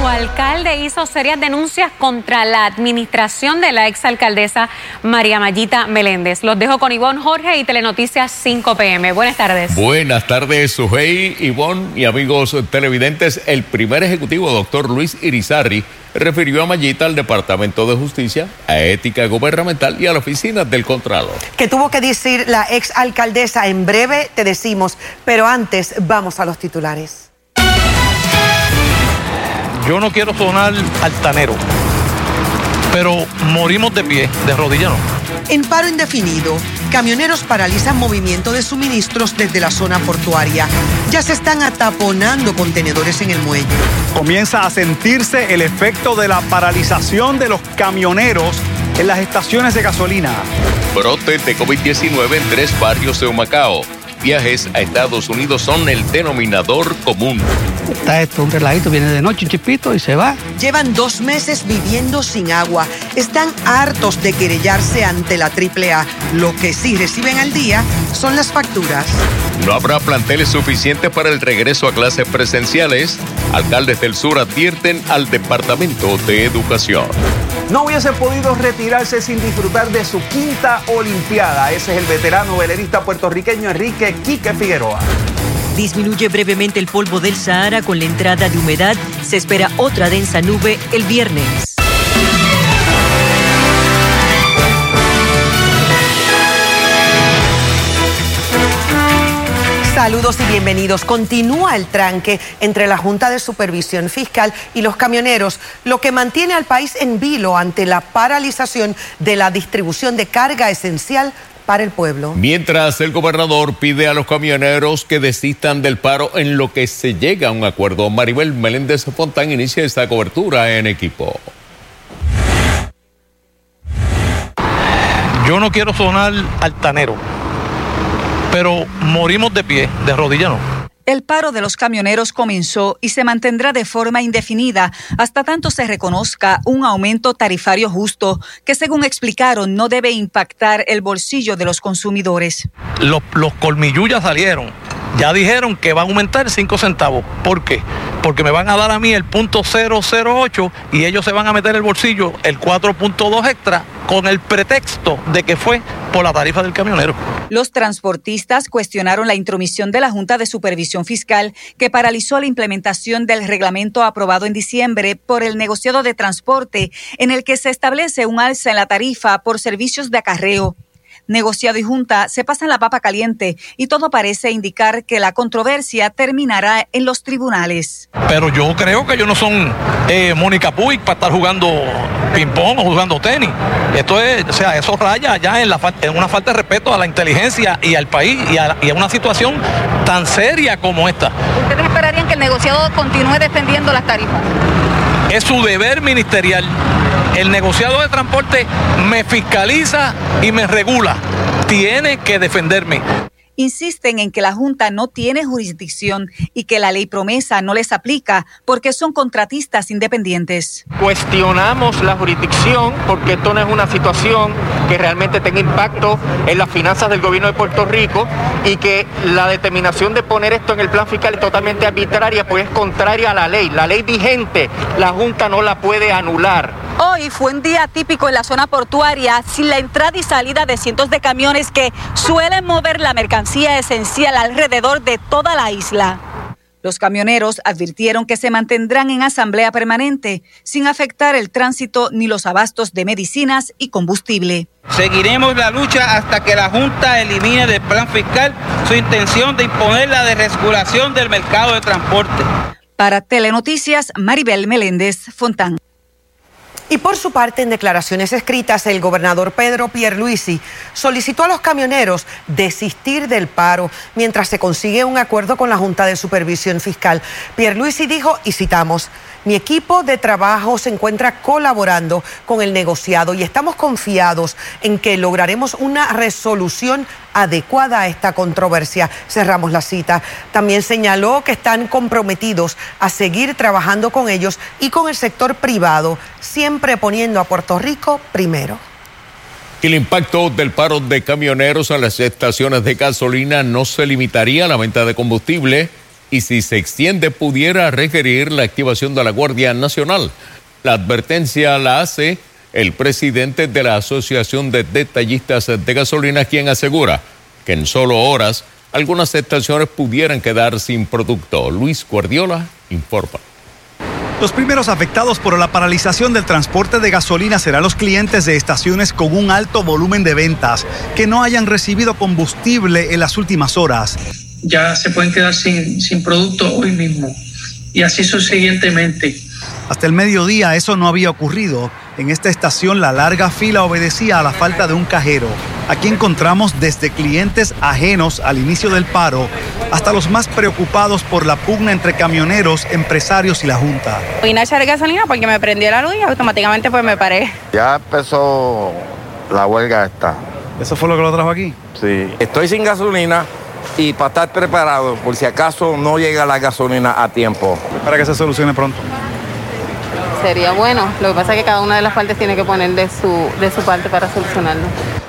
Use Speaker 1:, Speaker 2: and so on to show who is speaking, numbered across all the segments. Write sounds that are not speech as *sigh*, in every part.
Speaker 1: su alcalde hizo serias denuncias contra la administración de la exalcaldesa María Mayita Meléndez. Los dejo con Ivonne Jorge y Telenoticias 5 PM. Buenas tardes.
Speaker 2: Buenas tardes, Sujei, Ivonne y amigos televidentes. El primer ejecutivo, doctor Luis Irizarri, refirió a Mayita al Departamento de Justicia, a Ética Gubernamental y a la Oficina del Contralor.
Speaker 3: Que tuvo que decir la exalcaldesa en breve, te decimos, pero antes vamos a los titulares.
Speaker 4: Yo no quiero sonar altanero, pero morimos de pie, de rodilla
Speaker 3: En paro indefinido, camioneros paralizan movimiento de suministros desde la zona portuaria. Ya se están ataponando contenedores en el muelle.
Speaker 5: Comienza a sentirse el efecto de la paralización de los camioneros en las estaciones de gasolina.
Speaker 2: Brote de COVID-19 en tres barrios de Humacao viajes a Estados Unidos son el denominador común.
Speaker 6: Está esto, un relajito, viene de noche, un chipito y se va.
Speaker 3: Llevan dos meses viviendo sin agua. Están hartos de querellarse ante la AAA. Lo que sí reciben al día son las facturas.
Speaker 2: No habrá planteles suficientes para el regreso a clases presenciales. Alcaldes del Sur advierten al Departamento de Educación.
Speaker 7: No hubiese podido retirarse sin disfrutar de su quinta Olimpiada. Ese es el veterano velerista puertorriqueño Enrique Quique Figueroa.
Speaker 8: Disminuye brevemente el polvo del Sahara con la entrada de humedad. Se espera otra densa nube el viernes.
Speaker 3: Saludos y bienvenidos. Continúa el tranque entre la Junta de Supervisión Fiscal y los camioneros, lo que mantiene al país en vilo ante la paralización de la distribución de carga esencial para el pueblo.
Speaker 2: Mientras el gobernador pide a los camioneros que desistan del paro en lo que se llega a un acuerdo, Maribel Meléndez Fontán inicia esta cobertura en equipo.
Speaker 4: Yo no quiero sonar altanero pero morimos de pie, de rodilla
Speaker 9: El paro de los camioneros comenzó y se mantendrá de forma indefinida hasta tanto se reconozca un aumento tarifario justo que según explicaron no debe impactar el bolsillo de los consumidores.
Speaker 4: Los, los colmillullas salieron ya dijeron que va a aumentar 5 centavos. ¿Por qué? Porque me van a dar a mí el punto 008 y ellos se van a meter el bolsillo el 4.2 extra con el pretexto de que fue por la tarifa del camionero.
Speaker 9: Los transportistas cuestionaron la intromisión de la Junta de Supervisión Fiscal que paralizó la implementación del reglamento aprobado en diciembre por el negociado de transporte en el que se establece un alza en la tarifa por servicios de acarreo negociado y junta se pasan la papa caliente y todo parece indicar que la controversia terminará en los tribunales.
Speaker 4: Pero yo creo que ellos no son eh, Mónica Puig para estar jugando ping-pong o jugando tenis. Esto es, o sea, eso raya ya en, la, en una falta de respeto a la inteligencia y al país y a, y a una situación tan seria como esta.
Speaker 9: ¿Ustedes esperarían que el negociado continúe defendiendo las tarifas?
Speaker 4: Es su deber ministerial el negociado de transporte me fiscaliza y me regula. Tiene que defenderme
Speaker 9: insisten en que la Junta no tiene jurisdicción y que la ley promesa no les aplica porque son contratistas independientes.
Speaker 10: Cuestionamos la jurisdicción porque esto no es una situación que realmente tenga impacto en las finanzas del gobierno de Puerto Rico y que la determinación de poner esto en el plan fiscal es totalmente arbitraria, pues es contraria a la ley. La ley vigente, la Junta no la puede anular.
Speaker 9: Hoy fue un día típico en la zona portuaria sin la entrada y salida de cientos de camiones que suelen mover la mercancía esencial alrededor de toda la isla. Los camioneros advirtieron que se mantendrán en asamblea permanente sin afectar el tránsito ni los abastos de medicinas y combustible.
Speaker 11: Seguiremos la lucha hasta que la Junta elimine del plan fiscal su intención de imponer la desregulación del mercado de transporte.
Speaker 9: Para Telenoticias, Maribel Meléndez Fontán.
Speaker 3: Y por su parte, en declaraciones escritas, el gobernador Pedro Pierluisi solicitó a los camioneros desistir del paro mientras se consigue un acuerdo con la Junta de Supervisión Fiscal. Pierluisi dijo, y citamos, mi equipo de trabajo se encuentra colaborando con el negociado y estamos confiados en que lograremos una resolución adecuada a esta controversia. Cerramos la cita. También señaló que están comprometidos a seguir trabajando con ellos y con el sector privado, siempre poniendo a Puerto Rico primero.
Speaker 2: El impacto del paro de camioneros en las estaciones de gasolina no se limitaría a la venta de combustible y si se extiende pudiera requerir la activación de la Guardia Nacional. La advertencia la hace el presidente de la Asociación de Detallistas de Gasolina, quien asegura que en solo horas algunas estaciones pudieran quedar sin producto. Luis Guardiola informa.
Speaker 12: Los primeros afectados por la paralización del transporte de gasolina serán los clientes de estaciones con un alto volumen de ventas que no hayan recibido combustible en las últimas horas.
Speaker 13: Ya se pueden quedar sin, sin producto hoy mismo y así sucesivamente.
Speaker 12: Hasta el mediodía eso no había ocurrido. En esta estación la larga fila obedecía a la falta de un cajero. Aquí encontramos desde clientes ajenos al inicio del paro hasta los más preocupados por la pugna entre camioneros, empresarios y la Junta.
Speaker 14: Vine a echar gasolina porque me prendió la luz y automáticamente pues me paré.
Speaker 15: Ya empezó la huelga esta.
Speaker 12: ¿Eso fue lo que lo trajo aquí?
Speaker 15: Sí. Estoy sin gasolina y para estar preparado por si acaso no llega la gasolina a tiempo.
Speaker 12: Para que se solucione pronto
Speaker 14: sería bueno. Lo que pasa es que cada una de las partes tiene que poner de su, de su parte para solucionarlo.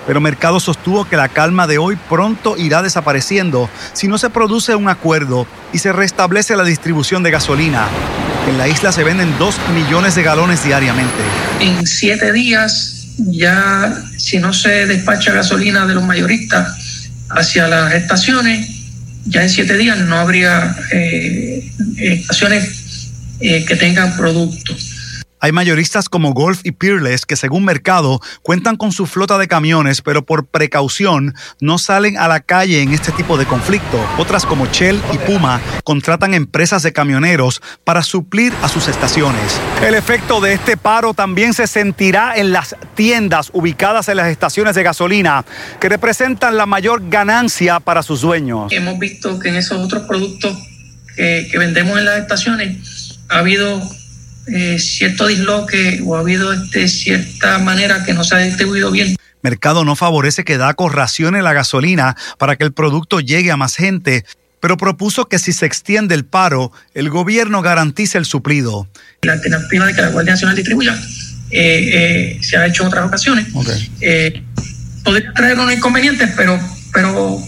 Speaker 12: Pero Mercado sostuvo que la calma de hoy pronto irá desapareciendo si no se produce un acuerdo y se restablece la distribución de gasolina. En la isla se venden 2 millones de galones diariamente.
Speaker 13: En siete días, ya si no se despacha gasolina de los mayoristas hacia las estaciones, ya en siete días no habría eh, estaciones eh, que tengan producto.
Speaker 12: Hay mayoristas como Golf y Peerless que según Mercado cuentan con su flota de camiones, pero por precaución no salen a la calle en este tipo de conflicto. Otras como Shell y Puma contratan empresas de camioneros para suplir a sus estaciones. El efecto de este paro también se sentirá en las tiendas ubicadas en las estaciones de gasolina, que representan la mayor ganancia para sus dueños.
Speaker 13: Hemos visto que en esos otros productos que, que vendemos en las estaciones ha habido eh, cierto disloque o ha habido este, cierta manera que no se ha distribuido bien.
Speaker 12: Mercado no favorece que DACO racione la gasolina para que el producto llegue a más gente, pero propuso que si se extiende el paro, el gobierno garantice el suplido.
Speaker 13: La alternativa de que la Guardia Nacional distribuya eh, eh, se ha hecho en otras ocasiones. podría traer unos inconvenientes, pero, pero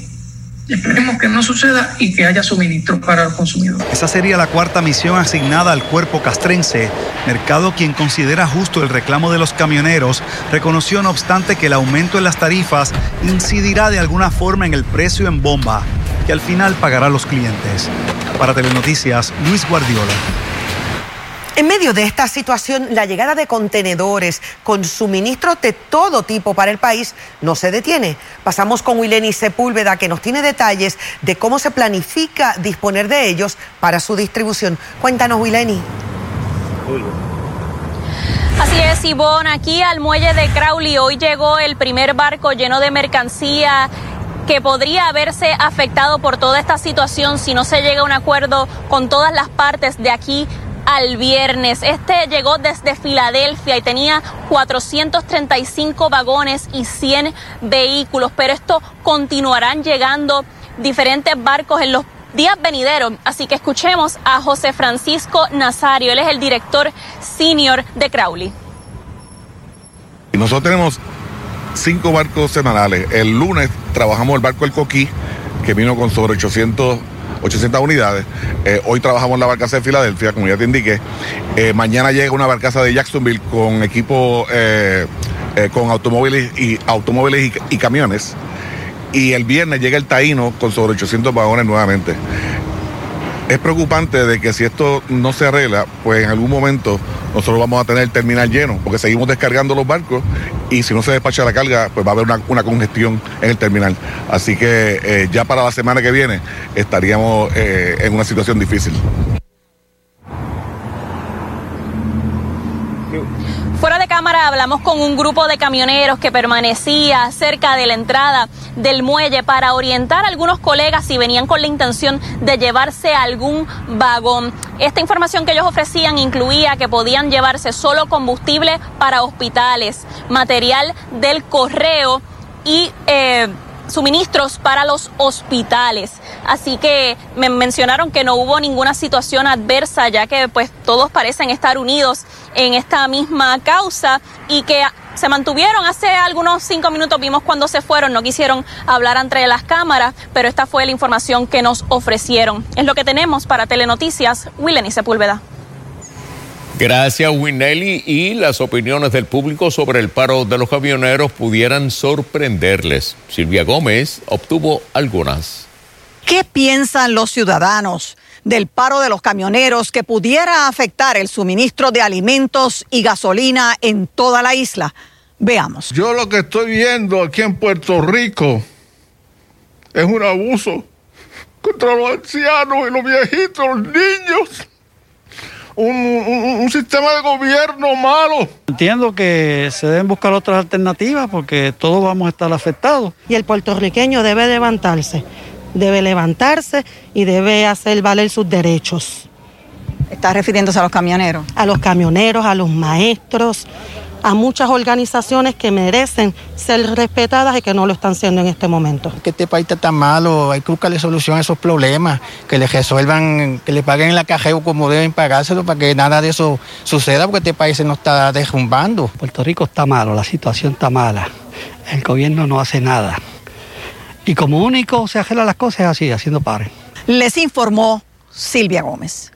Speaker 13: Esperemos que no suceda y que haya suministro para el consumidor.
Speaker 12: Esa sería la cuarta misión asignada al cuerpo castrense. Mercado, quien considera justo el reclamo de los camioneros, reconoció no obstante que el aumento en las tarifas incidirá de alguna forma en el precio en bomba, que al final pagará los clientes. Para Telenoticias, Luis Guardiola.
Speaker 3: En medio de esta situación, la llegada de contenedores con suministros de todo tipo para el país no se detiene. Pasamos con Wileni Sepúlveda, que nos tiene detalles de cómo se planifica disponer de ellos para su distribución. Cuéntanos, Wileni.
Speaker 16: Así es, Ivonne, aquí al muelle de Crowley hoy llegó el primer barco lleno de mercancía que podría haberse afectado por toda esta situación si no se llega a un acuerdo con todas las partes de aquí al viernes. Este llegó desde Filadelfia y tenía 435 vagones y 100 vehículos, pero esto continuarán llegando diferentes barcos en los días venideros. Así que escuchemos a José Francisco Nazario, él es el director senior de Crowley.
Speaker 17: Nosotros tenemos cinco barcos semanales. El lunes trabajamos el barco El Coquí, que vino con sobre 800 800 unidades. Eh, hoy trabajamos en la barcaza de Filadelfia, como ya te indiqué. Eh, mañana llega una barcaza de Jacksonville con equipo, eh, con automóviles y automóviles y, camiones. Y el viernes llega el Taíno con sobre 800 vagones nuevamente es preocupante de que si esto no se arregla, pues en algún momento nosotros vamos a tener el terminal lleno, porque seguimos descargando los barcos y si no se despacha la carga, pues va a haber una, congestión en el terminal. Así que eh, ya para la semana que viene estaríamos eh, en una situación difícil.
Speaker 16: Fuera de cámara hablamos con un grupo de camioneros que permanecía cerca de la entrada del muelle para orientar a algunos colegas si venían con la intención de llevarse algún vagón. Esta información que ellos ofrecían incluía que podían llevarse solo combustible para hospitales, material del correo y eh, suministros para los hospitales. Así que me mencionaron que no hubo ninguna situación adversa, ya que pues todos parecen estar unidos en esta misma causa y que se mantuvieron hace algunos cinco minutos, vimos cuando se fueron, no quisieron hablar entre las cámaras, pero esta fue la información que nos ofrecieron. Es lo que tenemos para Telenoticias, Willen y Sepúlveda.
Speaker 2: Gracias, Winelli. Y las opiniones del público sobre el paro de los camioneros pudieran sorprenderles. Silvia Gómez obtuvo algunas.
Speaker 18: ¿Qué piensan los ciudadanos del paro de los camioneros que pudiera afectar el suministro de alimentos y gasolina en toda la isla? Veamos.
Speaker 19: Yo lo que estoy viendo aquí en Puerto Rico es un abuso contra los ancianos y los viejitos, los niños un, sistema de gobierno malo.
Speaker 6: Entiendo que se deben buscar otras alternativas porque todos vamos a estar afectados.
Speaker 20: Y el puertorriqueño debe levantarse, debe levantarse y debe hacer valer sus derechos.
Speaker 18: ¿Está refiriéndose a los camioneros?
Speaker 20: A los camioneros, a los maestros, a muchas organizaciones que merecen ser respetadas y que no lo están siendo en este momento.
Speaker 15: Que este país está tan malo, hay que buscarle solución a esos problemas, que le resuelvan, que le paguen la cajeo como deben pagárselo para que nada de eso suceda, porque este país se nos está derrumbando.
Speaker 6: Puerto Rico está malo, la situación está mala, el gobierno no hace nada. Y como único se arregla las cosas así, haciendo pares.
Speaker 18: Les informó Silvia Gómez.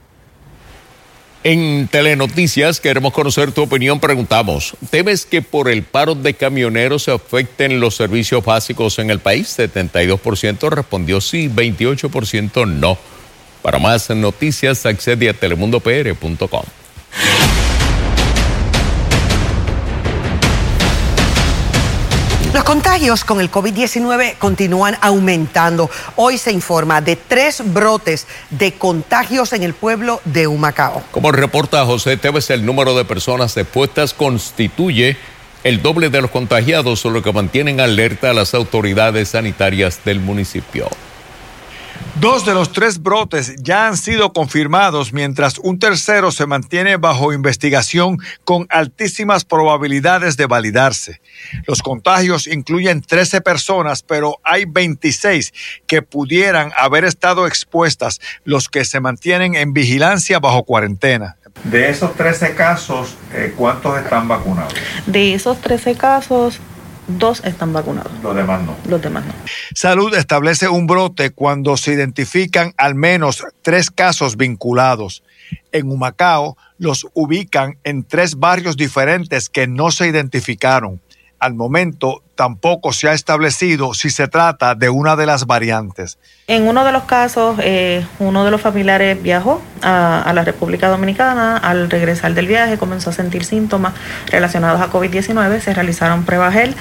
Speaker 2: En Telenoticias queremos conocer tu opinión. Preguntamos, ¿temes que por el paro de camioneros se afecten los servicios básicos en el país? 72% respondió sí, 28% no. Para más noticias accede a telemundopr.com.
Speaker 3: Los contagios con el COVID-19 continúan aumentando. Hoy se informa de tres brotes de contagios en el pueblo de Humacao.
Speaker 2: Como reporta José Tevez, el número de personas expuestas constituye el doble de los contagiados, lo que mantienen alerta a las autoridades sanitarias del municipio.
Speaker 21: Dos de los tres brotes ya han sido confirmados, mientras un tercero se mantiene bajo investigación con altísimas probabilidades de validarse. Los contagios incluyen 13 personas, pero hay 26 que pudieran haber estado expuestas, los que se mantienen en vigilancia bajo cuarentena.
Speaker 22: De esos 13 casos, eh, ¿cuántos están vacunados?
Speaker 23: De esos 13 casos, dos están vacunados.
Speaker 22: Los demás no.
Speaker 23: Los demás no.
Speaker 21: Salud establece un brote cuando se identifican al menos tres casos vinculados. En Humacao los ubican en tres barrios diferentes que no se identificaron. Al momento tampoco se ha establecido si se trata de una de las variantes.
Speaker 23: En uno de los casos, eh, uno de los familiares viajó a, la República Dominicana. Al regresar del viaje comenzó a sentir síntomas relacionados a COVID-19. Se realizaron pruebas él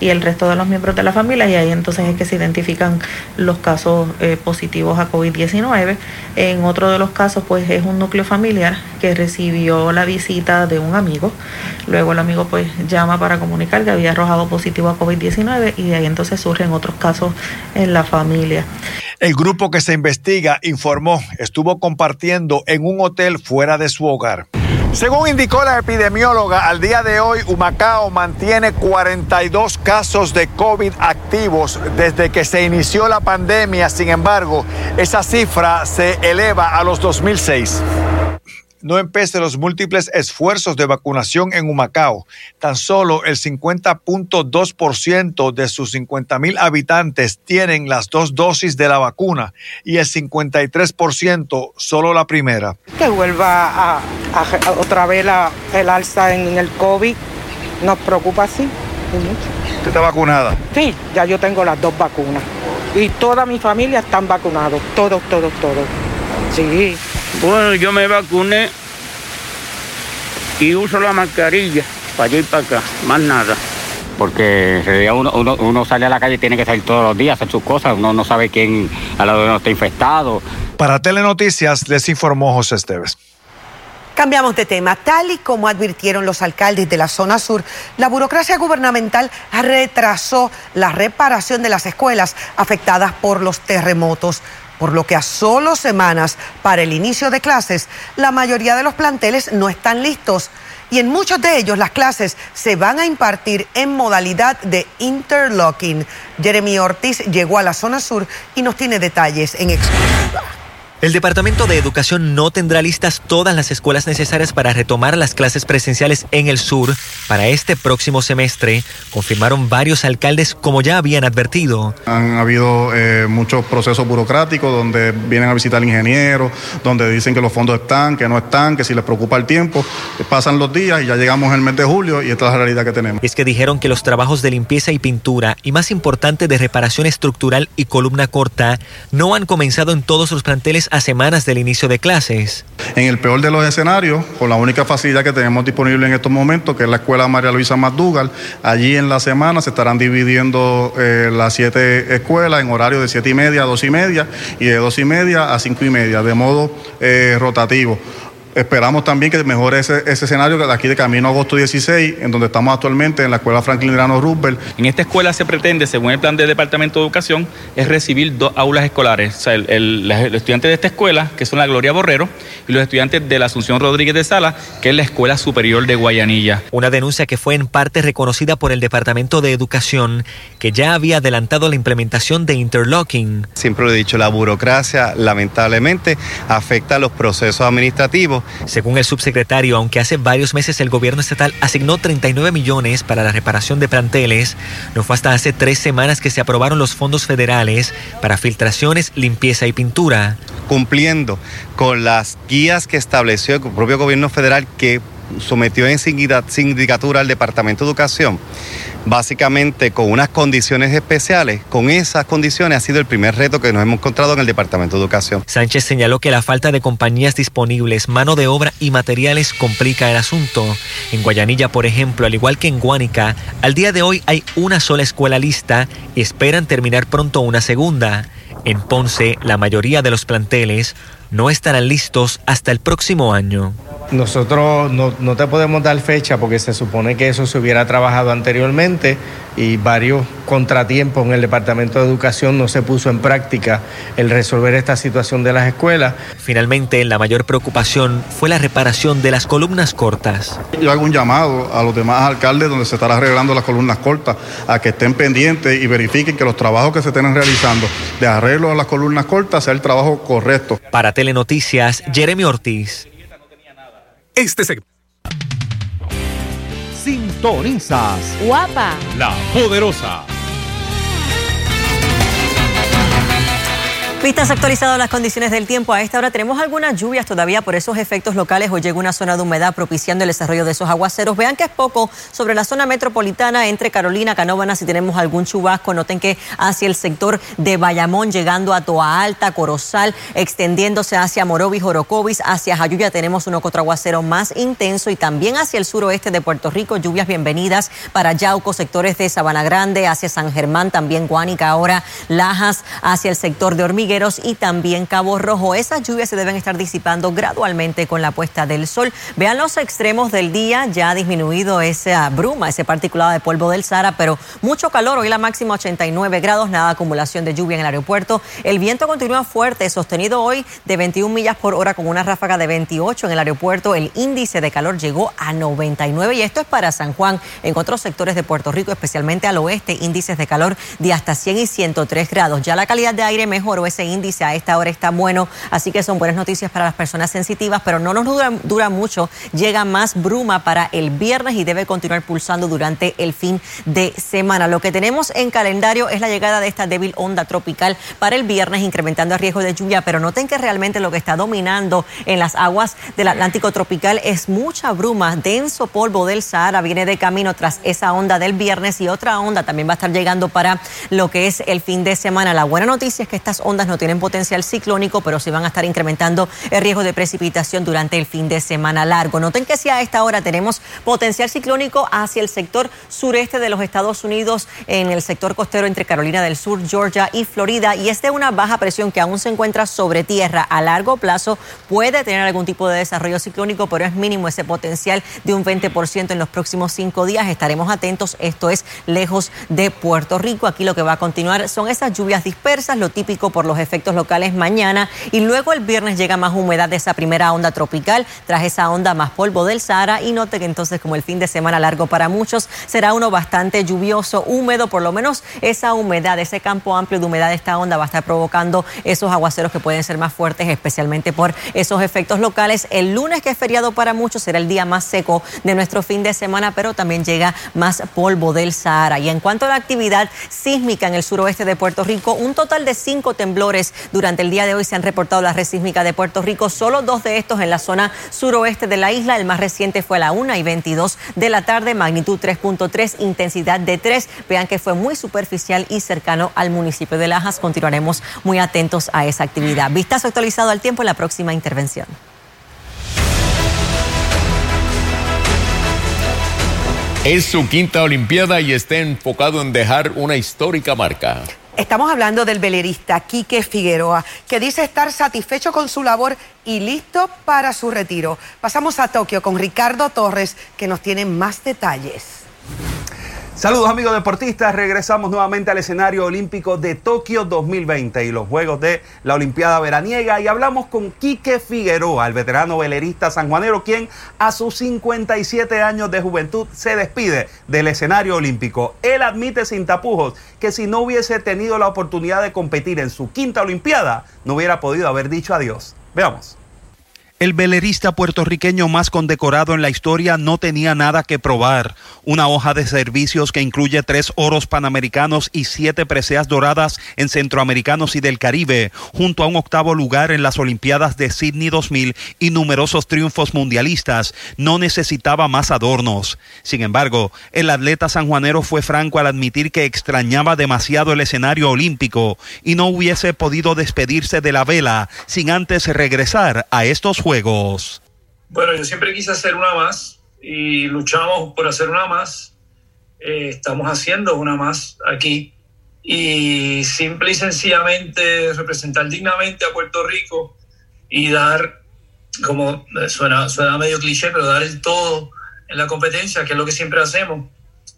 Speaker 23: y el resto de los miembros de la familia y ahí entonces es que se identifican los casos eh, positivos a COVID-19. En otro de los casos, pues es un núcleo familiar que recibió la visita de un amigo. Luego el amigo pues llama para comunicar que había arrojado positivo a COVID-19 y de ahí entonces surgen otros casos en la familia.
Speaker 21: El grupo que se investiga informó estuvo compartiendo en un hotel fuera de su hogar. Según indicó la epidemióloga, al día de hoy Humacao mantiene 42 casos de COVID activos desde que se inició la pandemia. Sin embargo, esa cifra se eleva a los 2006 no empece los múltiples esfuerzos de vacunación en Humacao. Tan solo el 50.2% de sus 50 mil habitantes tienen las dos dosis de la vacuna y el 53% solo la primera.
Speaker 24: Que vuelva a, otra vez el alza en el COVID nos preocupa así.
Speaker 21: ¿Usted está vacunada?
Speaker 24: Sí, ya yo tengo las dos vacunas. Y toda mi familia están vacunados, todos, todos, todos. Sí.
Speaker 11: Bueno, yo me vacuné y uso la mascarilla para allá y para acá, más nada.
Speaker 25: Porque en realidad uno, uno, sale a la calle y tiene que salir todos los días a hacer sus cosas, uno no sabe quién a lado de uno está infectado.
Speaker 21: Para Telenoticias les informó José Esteves.
Speaker 3: Cambiamos de tema. Tal y como advirtieron los alcaldes de la zona sur, la burocracia gubernamental retrasó la reparación de las escuelas afectadas por los terremotos por lo que a solo semanas para el inicio de clases, la mayoría de los planteles no están listos y en muchos de ellos las clases se van a impartir en modalidad de interlocking. Jeremy Ortiz llegó a la zona sur y nos tiene detalles en exclusiva.
Speaker 26: El Departamento de Educación no tendrá listas todas las escuelas necesarias para retomar las clases presenciales en el sur para este próximo semestre, confirmaron varios alcaldes como ya habían advertido.
Speaker 27: Han habido eh, muchos procesos burocráticos donde vienen a visitar ingenieros, donde dicen que los fondos están, que no están, que si les preocupa el tiempo, pasan los días y ya llegamos el mes de julio y esta es la realidad que tenemos.
Speaker 26: Es que dijeron que los trabajos de limpieza y pintura y más importante de reparación estructural y columna corta no han comenzado en todos los planteles a semanas del inicio de clases.
Speaker 27: En el peor de los escenarios, con la única facilidad que tenemos disponible en estos momentos, que es la Escuela María Luisa McDougall, allí en la semana se estarán dividiendo eh, las siete escuelas en horario de siete y media a dos y media y de dos y media a cinco y media, de modo eh, rotativo. Esperamos también que mejore ese, ese escenario de aquí de camino a agosto 16, en donde estamos actualmente en la escuela Franklin Delano Roosevelt.
Speaker 11: En esta escuela se pretende, según el plan del Departamento de Educación, es recibir dos aulas escolares. O sea, el, el- los estudiantes de esta escuela, que son la Gloria Borrero, y los estudiantes de la Asunción Rodríguez de Sala, que es la Escuela Superior de Guayanilla.
Speaker 26: Una denuncia que fue en parte reconocida por el Departamento de Educación, que ya había adelantado la implementación de interlocking.
Speaker 28: Siempre lo he dicho, la burocracia lamentablemente afecta los procesos administrativos.
Speaker 26: Según el subsecretario, aunque hace varios meses el gobierno estatal asignó 39 millones para la reparación de planteles, no fue hasta hace tres semanas que se aprobaron los fondos federales para filtraciones, limpieza y pintura.
Speaker 28: cumpliendo con las guías que estableció el propio gobierno federal que sometió en sindica- sindicatura al Departamento de Educación, básicamente con unas condiciones especiales. Con esas condiciones ha sido el primer reto que nos hemos encontrado en el Departamento de Educación.
Speaker 26: Sánchez señaló que la falta de compañías disponibles, mano de obra y materiales complica el asunto. En Guayanilla, por ejemplo, al igual que en Guánica, al día de hoy hay una sola escuela lista y esperan terminar pronto una segunda. En Ponce, la mayoría de los planteles no estarán listos hasta el próximo año.
Speaker 29: Nosotros no, no te podemos dar fecha porque se supone que eso se hubiera trabajado anteriormente y varios contratiempos en el Departamento de Educación no se puso en práctica el resolver esta situación de las escuelas.
Speaker 26: Finalmente, la mayor preocupación fue la reparación de las columnas cortas.
Speaker 27: Yo hago un llamado a los demás alcaldes donde se estará arreglando las columnas cortas a que estén pendientes y verifiquen que los trabajos que se estén realizando de arreglo a las columnas cortas sea el trabajo correcto.
Speaker 26: Para Telenoticias, Jeremy Ortiz.
Speaker 30: Este segmento. Sintonizas
Speaker 31: Guapa.
Speaker 30: la poderosa.
Speaker 32: Vistas actualizadas las condiciones del tiempo. A esta hora tenemos algunas lluvias todavía por esos efectos locales. Hoy llega una zona de humedad propiciando el desarrollo de esos aguaceros. Vean que es poco sobre la zona metropolitana entre Carolina, Canóvana. Si tenemos algún chubasco, noten que hacia el sector de Bayamón, llegando a Toa Alta, Corozal, extendiéndose hacia Morovis, Orocovis, hacia Jayuya tenemos uno otro aguacero más intenso y también hacia el suroeste de Puerto Rico. Lluvias bienvenidas para Yauco, sectores de Sabana Grande, hacia San Germán, también Guánica, ahora Lajas, hacia el sector de Y también Cabo Rojo. Esas lluvias se deben estar disipando gradualmente con la puesta del sol. Vean los extremos del día, ya ha disminuido esa bruma, ese particulado de polvo del Sahara, pero mucho calor. Hoy la máxima 89 grados, nada acumulación de lluvia en el aeropuerto. El viento continúa fuerte, sostenido hoy de 21 millas por hora con una ráfaga de 28 en el aeropuerto. El índice de calor llegó a 99 y esto es para San Juan. En otros sectores de Puerto Rico, especialmente al oeste, índices de calor de hasta 100 y 103 grados. Ya la calidad de aire mejoró, ese índice a esta hora está bueno, así que son buenas noticias para las personas sensitivas, pero no nos dura, mucho. Llega más bruma para el viernes y debe continuar pulsando durante el fin de semana. Lo que tenemos en calendario es la llegada de esta débil onda tropical para el viernes, incrementando el riesgo de lluvia, pero noten que realmente lo que está dominando en las aguas del Atlántico tropical es mucha bruma, denso polvo del Sahara, viene de camino tras esa onda del viernes y otra onda también va a estar llegando para lo que es el fin de semana. La buena noticia es que estas ondas no tienen potencial ciclónico, pero sí van a estar incrementando el riesgo de precipitación durante el fin de semana largo. Noten que si a esta hora tenemos potencial ciclónico hacia el sector sureste de los Estados Unidos, en el sector costero entre Carolina del Sur, Georgia y Florida, y es de una baja presión que aún se encuentra sobre tierra a largo plazo, puede tener algún tipo de desarrollo ciclónico, pero es mínimo ese potencial de un 20% en los próximos cinco días. Estaremos atentos, esto es lejos de Puerto Rico. Aquí lo que va a continuar son esas lluvias dispersas, lo típico por lo general efectos locales mañana y luego el viernes llega más humedad de esa primera onda tropical, tras esa onda más polvo del Sahara y note que entonces como el fin de semana largo para muchos será uno bastante lluvioso, húmedo, por lo menos esa humedad, ese campo amplio de humedad de esta onda va a estar provocando esos aguaceros que pueden ser más fuertes, especialmente por esos efectos locales. El lunes que es feriado para muchos será el día más seco de nuestro fin de semana, pero también llega más polvo del Sahara. Y en cuanto a la actividad sísmica en el suroeste de Puerto Rico, un total de cinco temblores durante el día de hoy se han reportado la red sísmica de Puerto Rico, solo dos de estos en la zona suroeste de la isla. El más reciente fue a la 1 y 22 de la tarde, magnitud 3.3, intensidad de 3. Vean que fue muy superficial y cercano al municipio de Lajas. Continuaremos muy atentos a esa actividad. Vistazo actualizado al tiempo en la próxima intervención.
Speaker 2: Es su quinta Olimpiada y está enfocado en dejar una histórica marca.
Speaker 3: Estamos hablando del velerista Quique Figueroa, que dice estar satisfecho con su labor y listo para su retiro. Pasamos a Tokio con Ricardo Torres, que nos tiene más detalles.
Speaker 12: Saludos amigos deportistas, regresamos nuevamente al escenario olímpico de Tokio 2020 y los Juegos de la Olimpiada Veraniega y hablamos con Quique Figueroa, el veterano velerista sanjuanero, quien a sus 57 años de juventud se despide del escenario olímpico. Él admite sin tapujos que si no hubiese tenido la oportunidad de competir en su quinta Olimpiada, no hubiera podido haber dicho adiós. Veamos. El velerista puertorriqueño más condecorado en la historia no tenía nada que probar. Una hoja de servicios que incluye tres oros panamericanos y siete preseas doradas en centroamericanos y del Caribe, junto a un octavo lugar en las Olimpiadas de Sydney 2000 y numerosos triunfos mundialistas, no necesitaba más adornos. Sin embargo, el atleta sanjuanero fue franco al admitir que extrañaba demasiado el escenario olímpico y no hubiese podido despedirse de la vela sin antes regresar a estos Juegos.
Speaker 33: Bueno, yo siempre quise hacer una más y luchamos por hacer una más. Eh, estamos haciendo una más aquí y simple y sencillamente representar dignamente a Puerto Rico y dar, como suena, suena medio cliché, pero dar el todo en la competencia, que es lo que siempre hacemos.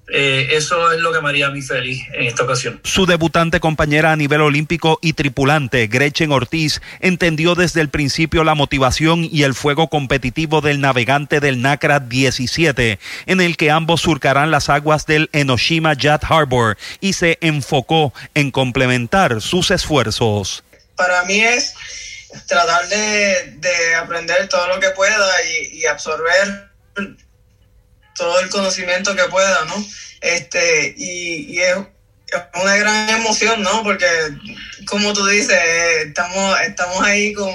Speaker 33: Eh, eso es lo que me haría a mí feliz en esta ocasión.
Speaker 12: Su debutante compañera a nivel olímpico y tripulante, Gretchen Ortiz, entendió desde el principio la motivación y el fuego competitivo del navegante del NACRA 17, en el que ambos surcarán las aguas del Enoshima Yacht Harbor y se enfocó en complementar sus esfuerzos.
Speaker 34: Para mí es tratar de, aprender todo lo que pueda y absorber todo el conocimiento que pueda, ¿no? Este, y, es, una gran emoción, ¿no? Porque, como tú dices, estamos, estamos ahí con,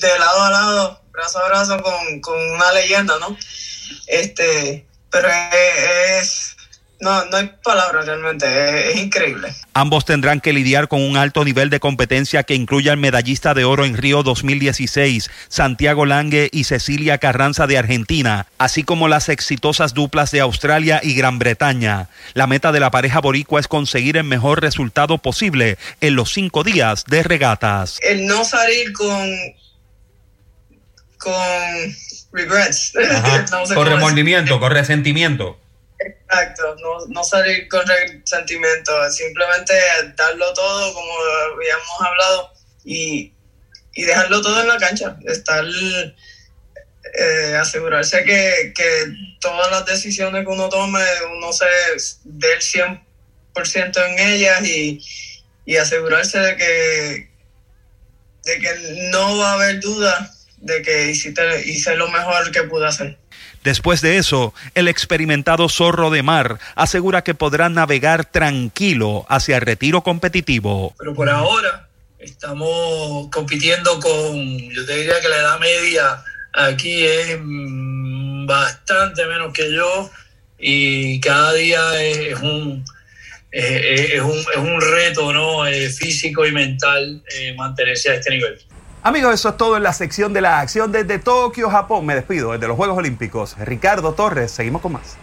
Speaker 34: de lado a lado, brazo a brazo con, con una leyenda, ¿no? Este, pero es no, no hay palabras realmente, es, increíble.
Speaker 12: Ambos tendrán que lidiar con un alto nivel de competencia que incluye al medallista de oro en Río 2016, Santiago Lange y Cecilia Carranza de Argentina, así como las exitosas duplas de Australia y Gran Bretaña. La meta de la pareja boricua es conseguir el mejor resultado posible en los cinco días de regatas.
Speaker 34: El no salir con con regrets. *laughs*
Speaker 12: con remordimiento, con resentimiento.
Speaker 34: Exacto, no, no salir con resentimiento, simplemente darlo todo como habíamos hablado y, y dejarlo todo en la cancha, estar, eh, asegurarse que, que, todas las decisiones que uno tome, uno se dé el 100% en ellas y, y asegurarse de que, de que no va a haber duda de que hiciste, hice lo mejor que pude hacer.
Speaker 12: Después de eso, el experimentado zorro de mar asegura que podrá navegar tranquilo hacia el retiro competitivo.
Speaker 33: Pero por ahora estamos compitiendo con, yo te diría que la edad media aquí es bastante menos que yo y cada día es, un... Es, un, es un reto ¿no? Eh, físico y mental eh, mantenerse a este nivel.
Speaker 12: Amigos, eso es todo en la sección de la acción desde Tokio, Japón. Me despido desde los Juegos Olímpicos. Ricardo Torres, seguimos con más.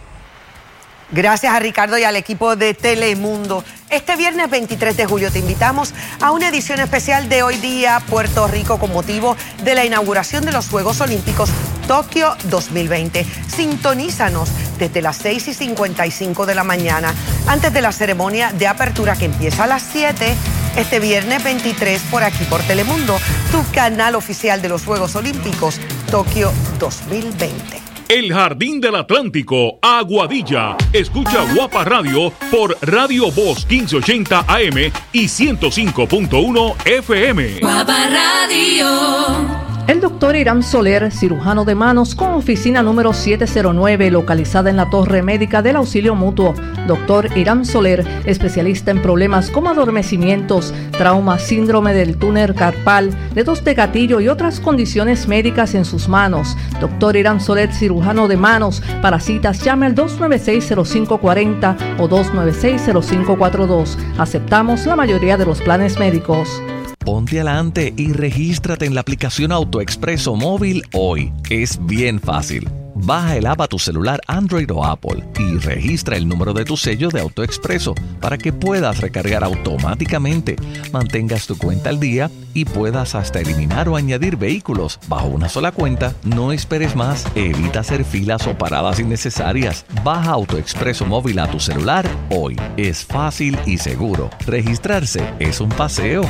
Speaker 3: Gracias a Ricardo y al equipo de Telemundo. Este viernes 23 de julio te invitamos a una edición especial de Hoy Día Puerto Rico con motivo de la inauguración de los Juegos Olímpicos Tokio 2020. Sintonízanos desde las 6 y 55 de la mañana, antes de la ceremonia de apertura que empieza a las 7 este viernes 23 por aquí por Telemundo, tu canal oficial de los Juegos Olímpicos Tokio 2020.
Speaker 30: El Jardín del Atlántico, Aguadilla. Escucha Guapa Radio por Radio Voz 1580 AM y 105.1 FM.
Speaker 35: Guapa Radio.
Speaker 36: El doctor Irán Soler, cirujano de manos con oficina número 709, localizada en la Torre Médica del Auxilio Mutuo. Doctor Irán Soler, especialista en problemas como adormecimientos, trauma, síndrome del túnel carpal, dedos de gatillo y otras condiciones médicas en sus manos. Doctor Irán Soler, cirujano de manos. Para citas, llame al 296-0540 o 296-0542. Aceptamos la mayoría de los planes médicos.
Speaker 37: Ponte adelante y regístrate en la aplicación AutoExpreso móvil hoy. Es bien fácil. Baja el app a tu celular Android o Apple y registra el número de tu sello de AutoExpreso para que puedas recargar automáticamente, mantengas tu cuenta al día y puedas hasta eliminar o añadir vehículos bajo una sola cuenta. No esperes más, evita hacer filas o paradas innecesarias. Baja AutoExpreso móvil a tu celular hoy. Es fácil y seguro. Registrarse es un paseo.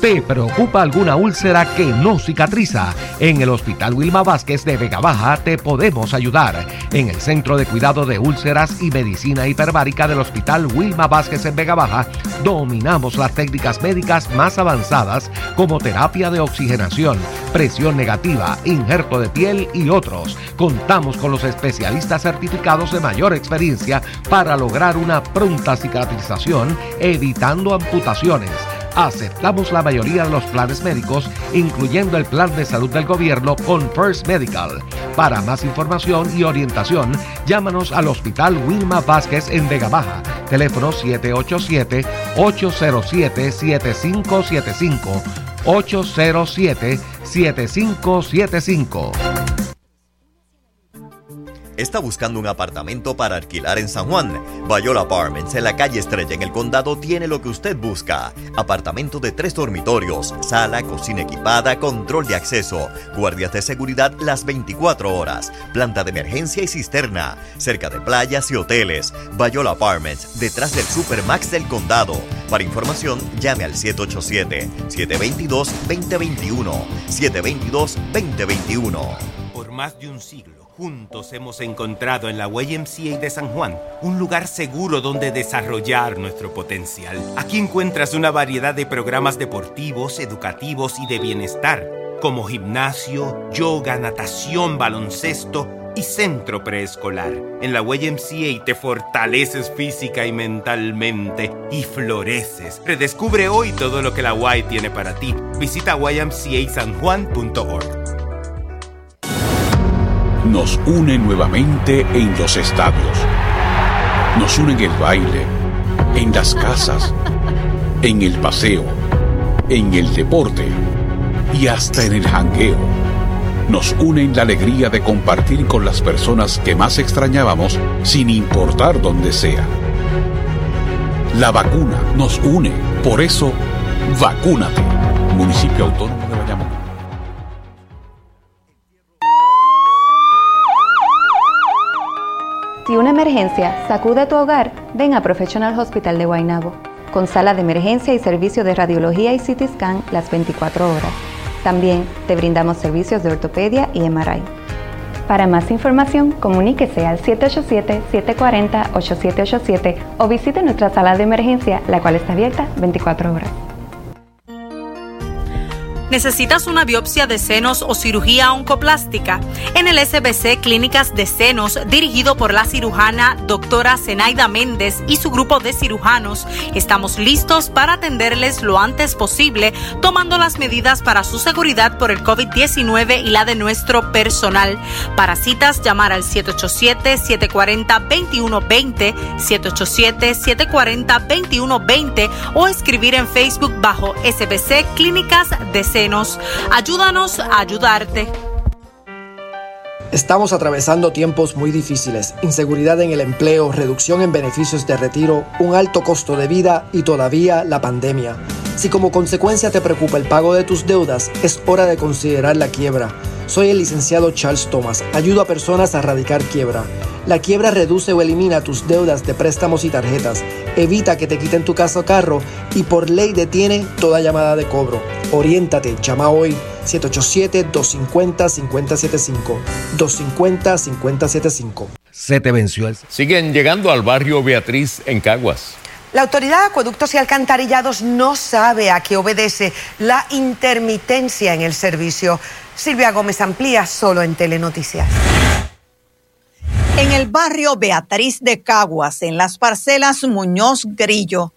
Speaker 38: ¿Te preocupa alguna úlcera que no cicatriza? En el Hospital Wilma Vázquez de Vega Baja te podemos ayudar. En el Centro de Cuidado de Úlceras y Medicina Hiperbárica del Hospital Wilma Vázquez en Vega Baja, dominamos las técnicas médicas más avanzadas como terapia de oxigenación, presión negativa, injerto de piel y otros. Contamos con los especialistas certificados de mayor experiencia para lograr una pronta cicatrización, evitando amputaciones. Aceptamos la mayoría de los planes médicos, incluyendo el plan de salud del gobierno con First Medical. Para más información y orientación, llámanos al Hospital Wilma Vázquez en Vega Baja. Teléfono 787-807-7575. 807-7575.
Speaker 39: ¿Está buscando un apartamento para alquilar en San Juan? Bayola Apartments en la calle Estrella en el condado tiene lo que usted busca. Apartamento de tres dormitorios, sala, cocina equipada, control de acceso, guardias de seguridad las 24 horas, planta de emergencia y cisterna, cerca de playas y hoteles. Bayola Apartments, detrás del Supermax del condado. Para información, llame al 787-722-2021. 722-2021.
Speaker 40: Por más de un siglo Juntos hemos encontrado en la YMCA de San Juan un lugar seguro donde desarrollar nuestro potencial. Aquí encuentras una variedad de programas deportivos, educativos y de bienestar, como gimnasio, yoga, natación, baloncesto y centro preescolar. En la YMCA te fortaleces física y mentalmente y floreces. Redescubre hoy todo lo que la Y tiene para ti. Visita ymcasanjuan.org
Speaker 30: nos une nuevamente en los estadios. Nos une en el baile, en las casas, en el paseo, en el deporte y hasta en el jangueo. Nos une en la alegría de compartir con las personas que más extrañábamos sin importar dónde sea. La vacuna nos une, por eso, vacúnate. Municipio Autónomo de Bayamón.
Speaker 31: Emergencia sacude tu hogar, ven a Professional Hospital de Guaynabo, con sala de emergencia y servicio de radiología y CT scan las 24 horas. También te brindamos servicios de ortopedia y MRI. Para más información, comuníquese al 787-740-8787 o visite nuestra sala de emergencia, la cual está abierta 24 horas.
Speaker 41: ¿Necesitas una biopsia de senos o cirugía oncoplástica? En el SBC Clínicas de Senos, dirigido por la cirujana doctora Zenaida Méndez y su grupo de cirujanos, estamos listos para atenderles lo antes posible, tomando las medidas para su seguridad por el COVID-19 y la de nuestro personal. Para citas, llamar al 787-740-2120, 787-740-2120 o escribir en Facebook bajo SBC Clínicas de Senos. Ayúdanos a ayudarte.
Speaker 42: Estamos atravesando tiempos muy difíciles, inseguridad en el empleo, reducción en beneficios de retiro, un alto costo de vida y todavía la pandemia. Si como consecuencia te preocupa el pago de tus deudas, es hora de considerar la quiebra. Soy el licenciado Charles Thomas. Ayudo a personas a erradicar quiebra. La quiebra reduce o elimina tus deudas de préstamos y tarjetas. Evita que te quiten tu casa o carro y por ley detiene toda llamada de cobro. Oriéntate, llama hoy 787-250-5075. 250-5075.
Speaker 38: Se te venció el...
Speaker 2: Siguen llegando al barrio Beatriz en Caguas.
Speaker 3: La Autoridad de Acueductos y Alcantarillados no sabe a qué obedece la intermitencia en el servicio. Silvia Gómez amplía solo en Telenoticias.
Speaker 43: En el barrio Beatriz de Caguas, en las parcelas Muñoz Grillo,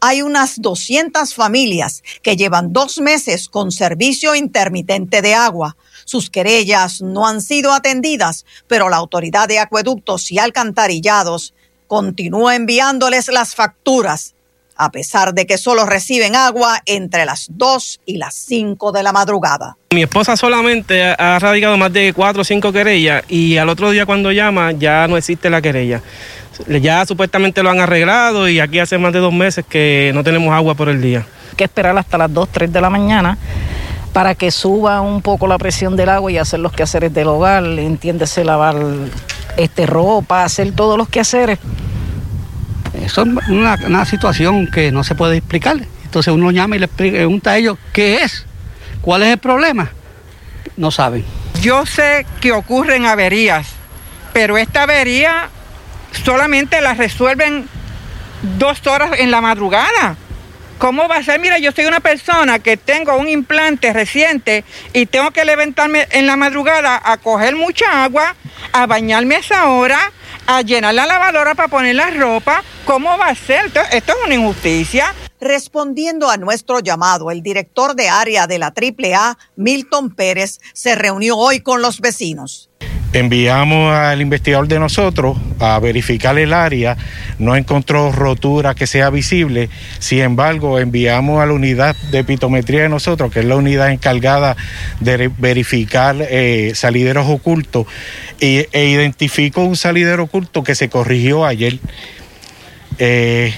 Speaker 43: hay unas 200 familias que llevan dos meses con servicio intermitente de agua. Sus querellas no han sido atendidas, pero la Autoridad de Acueductos y Alcantarillados continúa enviándoles las facturas, a pesar de que solo reciben agua entre las 2 y las 5 de la madrugada.
Speaker 44: Mi esposa solamente ha radicado más de 4 o 5 querellas y al otro día cuando llama ya no existe la querella. Ya supuestamente lo han arreglado y aquí hace más de dos meses que no tenemos agua por el día.
Speaker 45: Hay que esperar hasta las 2, 3 de la mañana para que suba un poco la presión del agua y hacer los quehaceres del hogar, entiéndese lavar este, ropa, hacer todos los quehaceres.
Speaker 46: Eso es una, una situación que no se puede explicar. Entonces uno llama y le pregunta a ellos qué es, cuál es el problema. No saben.
Speaker 47: Yo sé que ocurren averías, pero esta avería solamente la resuelven dos horas en la madrugada. ¿Cómo va a ser? Mira, yo soy una persona que tengo un implante reciente y tengo que levantarme en la madrugada a coger mucha agua, a bañarme a esa hora, a llenar la lavadora para poner la ropa. ¿Cómo va a ser? Esto, esto es una injusticia.
Speaker 43: Respondiendo a nuestro llamado, el director de área de la AAA, Milton Pérez, se reunió hoy con los vecinos.
Speaker 48: Enviamos al investigador de nosotros a verificar el área, no encontró rotura que sea visible, sin embargo enviamos a la unidad de pitometría de nosotros, que es la unidad encargada de verificar eh, salideros ocultos, e, identificó un salidero oculto que se corrigió ayer. Eh,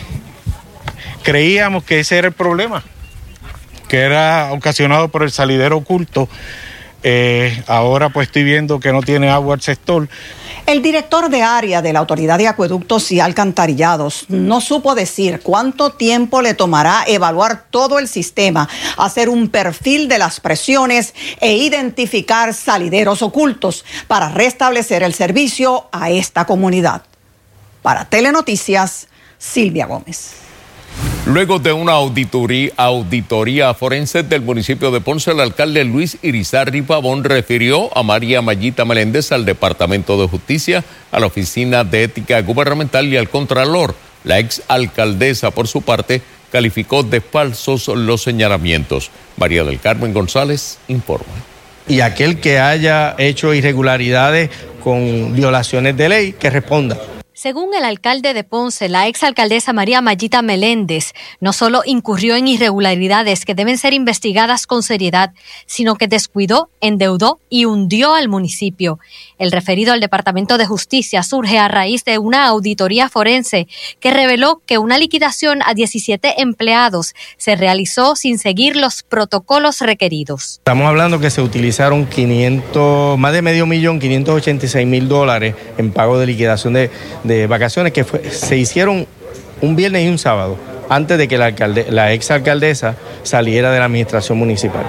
Speaker 48: creíamos que ese era el problema, que era ocasionado por el salidero oculto eh, ahora pues estoy viendo que no tiene agua el sector.
Speaker 43: El director de área de la Autoridad de Acueductos y Alcantarillados no supo decir cuánto tiempo le tomará evaluar todo el sistema, hacer un perfil de las presiones e identificar salideros ocultos para restablecer el servicio a esta comunidad. Para Telenoticias, Silvia Gómez.
Speaker 2: Luego de una auditoría, forense del municipio de Ponce, el alcalde Luis Irizarri Pavón refirió a María Mayita Meléndez al Departamento de Justicia, a la Oficina de Ética Gubernamental y al Contralor. La ex alcaldesa, por su parte, calificó de falsos los señalamientos. María del Carmen González informa.
Speaker 29: Y aquel que haya hecho irregularidades con violaciones de ley, que responda.
Speaker 49: Según el alcalde de Ponce, la exalcaldesa María Mayita Meléndez no solo incurrió en irregularidades que deben ser investigadas con seriedad, sino que descuidó, endeudó y hundió al municipio. El referido al Departamento de Justicia surge a raíz de una auditoría forense que reveló que una liquidación a 17 empleados se realizó sin seguir los protocolos requeridos.
Speaker 29: Estamos hablando que se utilizaron 500, más de medio millón, 586 mil dólares en pago de liquidación de de vacaciones que se hicieron un viernes y un sábado, antes de que la, alcalde, la ex alcaldesa saliera de la administración municipal.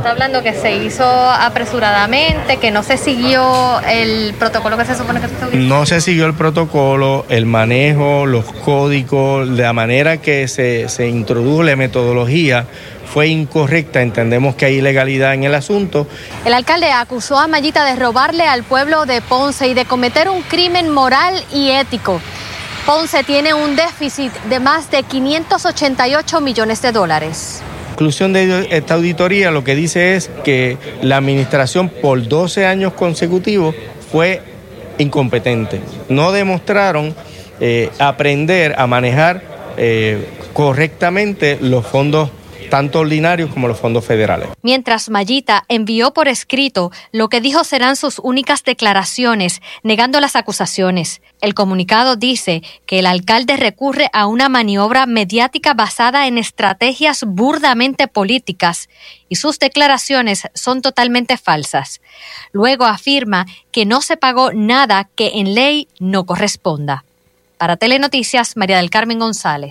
Speaker 49: Está hablando que se hizo apresuradamente, que no se siguió el protocolo que se supone que se
Speaker 29: No se siguió el protocolo, el manejo, los códigos, la manera que se, se introdujo la metodología fue incorrecta, entendemos que hay ilegalidad en el asunto.
Speaker 49: El alcalde acusó a Mayita de robarle al pueblo de Ponce y de cometer un crimen moral y ético. Ponce tiene un déficit de más de 588 millones de dólares.
Speaker 29: Conclusión de esta auditoría lo que dice es que la administración por 12 años consecutivos fue incompetente. No demostraron eh, aprender a manejar eh, correctamente los fondos tanto ordinarios como los fondos federales.
Speaker 49: Mientras Mayita envió por escrito lo que dijo serán sus únicas declaraciones, negando las acusaciones. El comunicado dice que el alcalde recurre a una maniobra mediática basada en estrategias burdamente políticas y sus declaraciones son totalmente falsas. Luego afirma que no se pagó nada que en ley no corresponda. Para Telenoticias, María del Carmen González.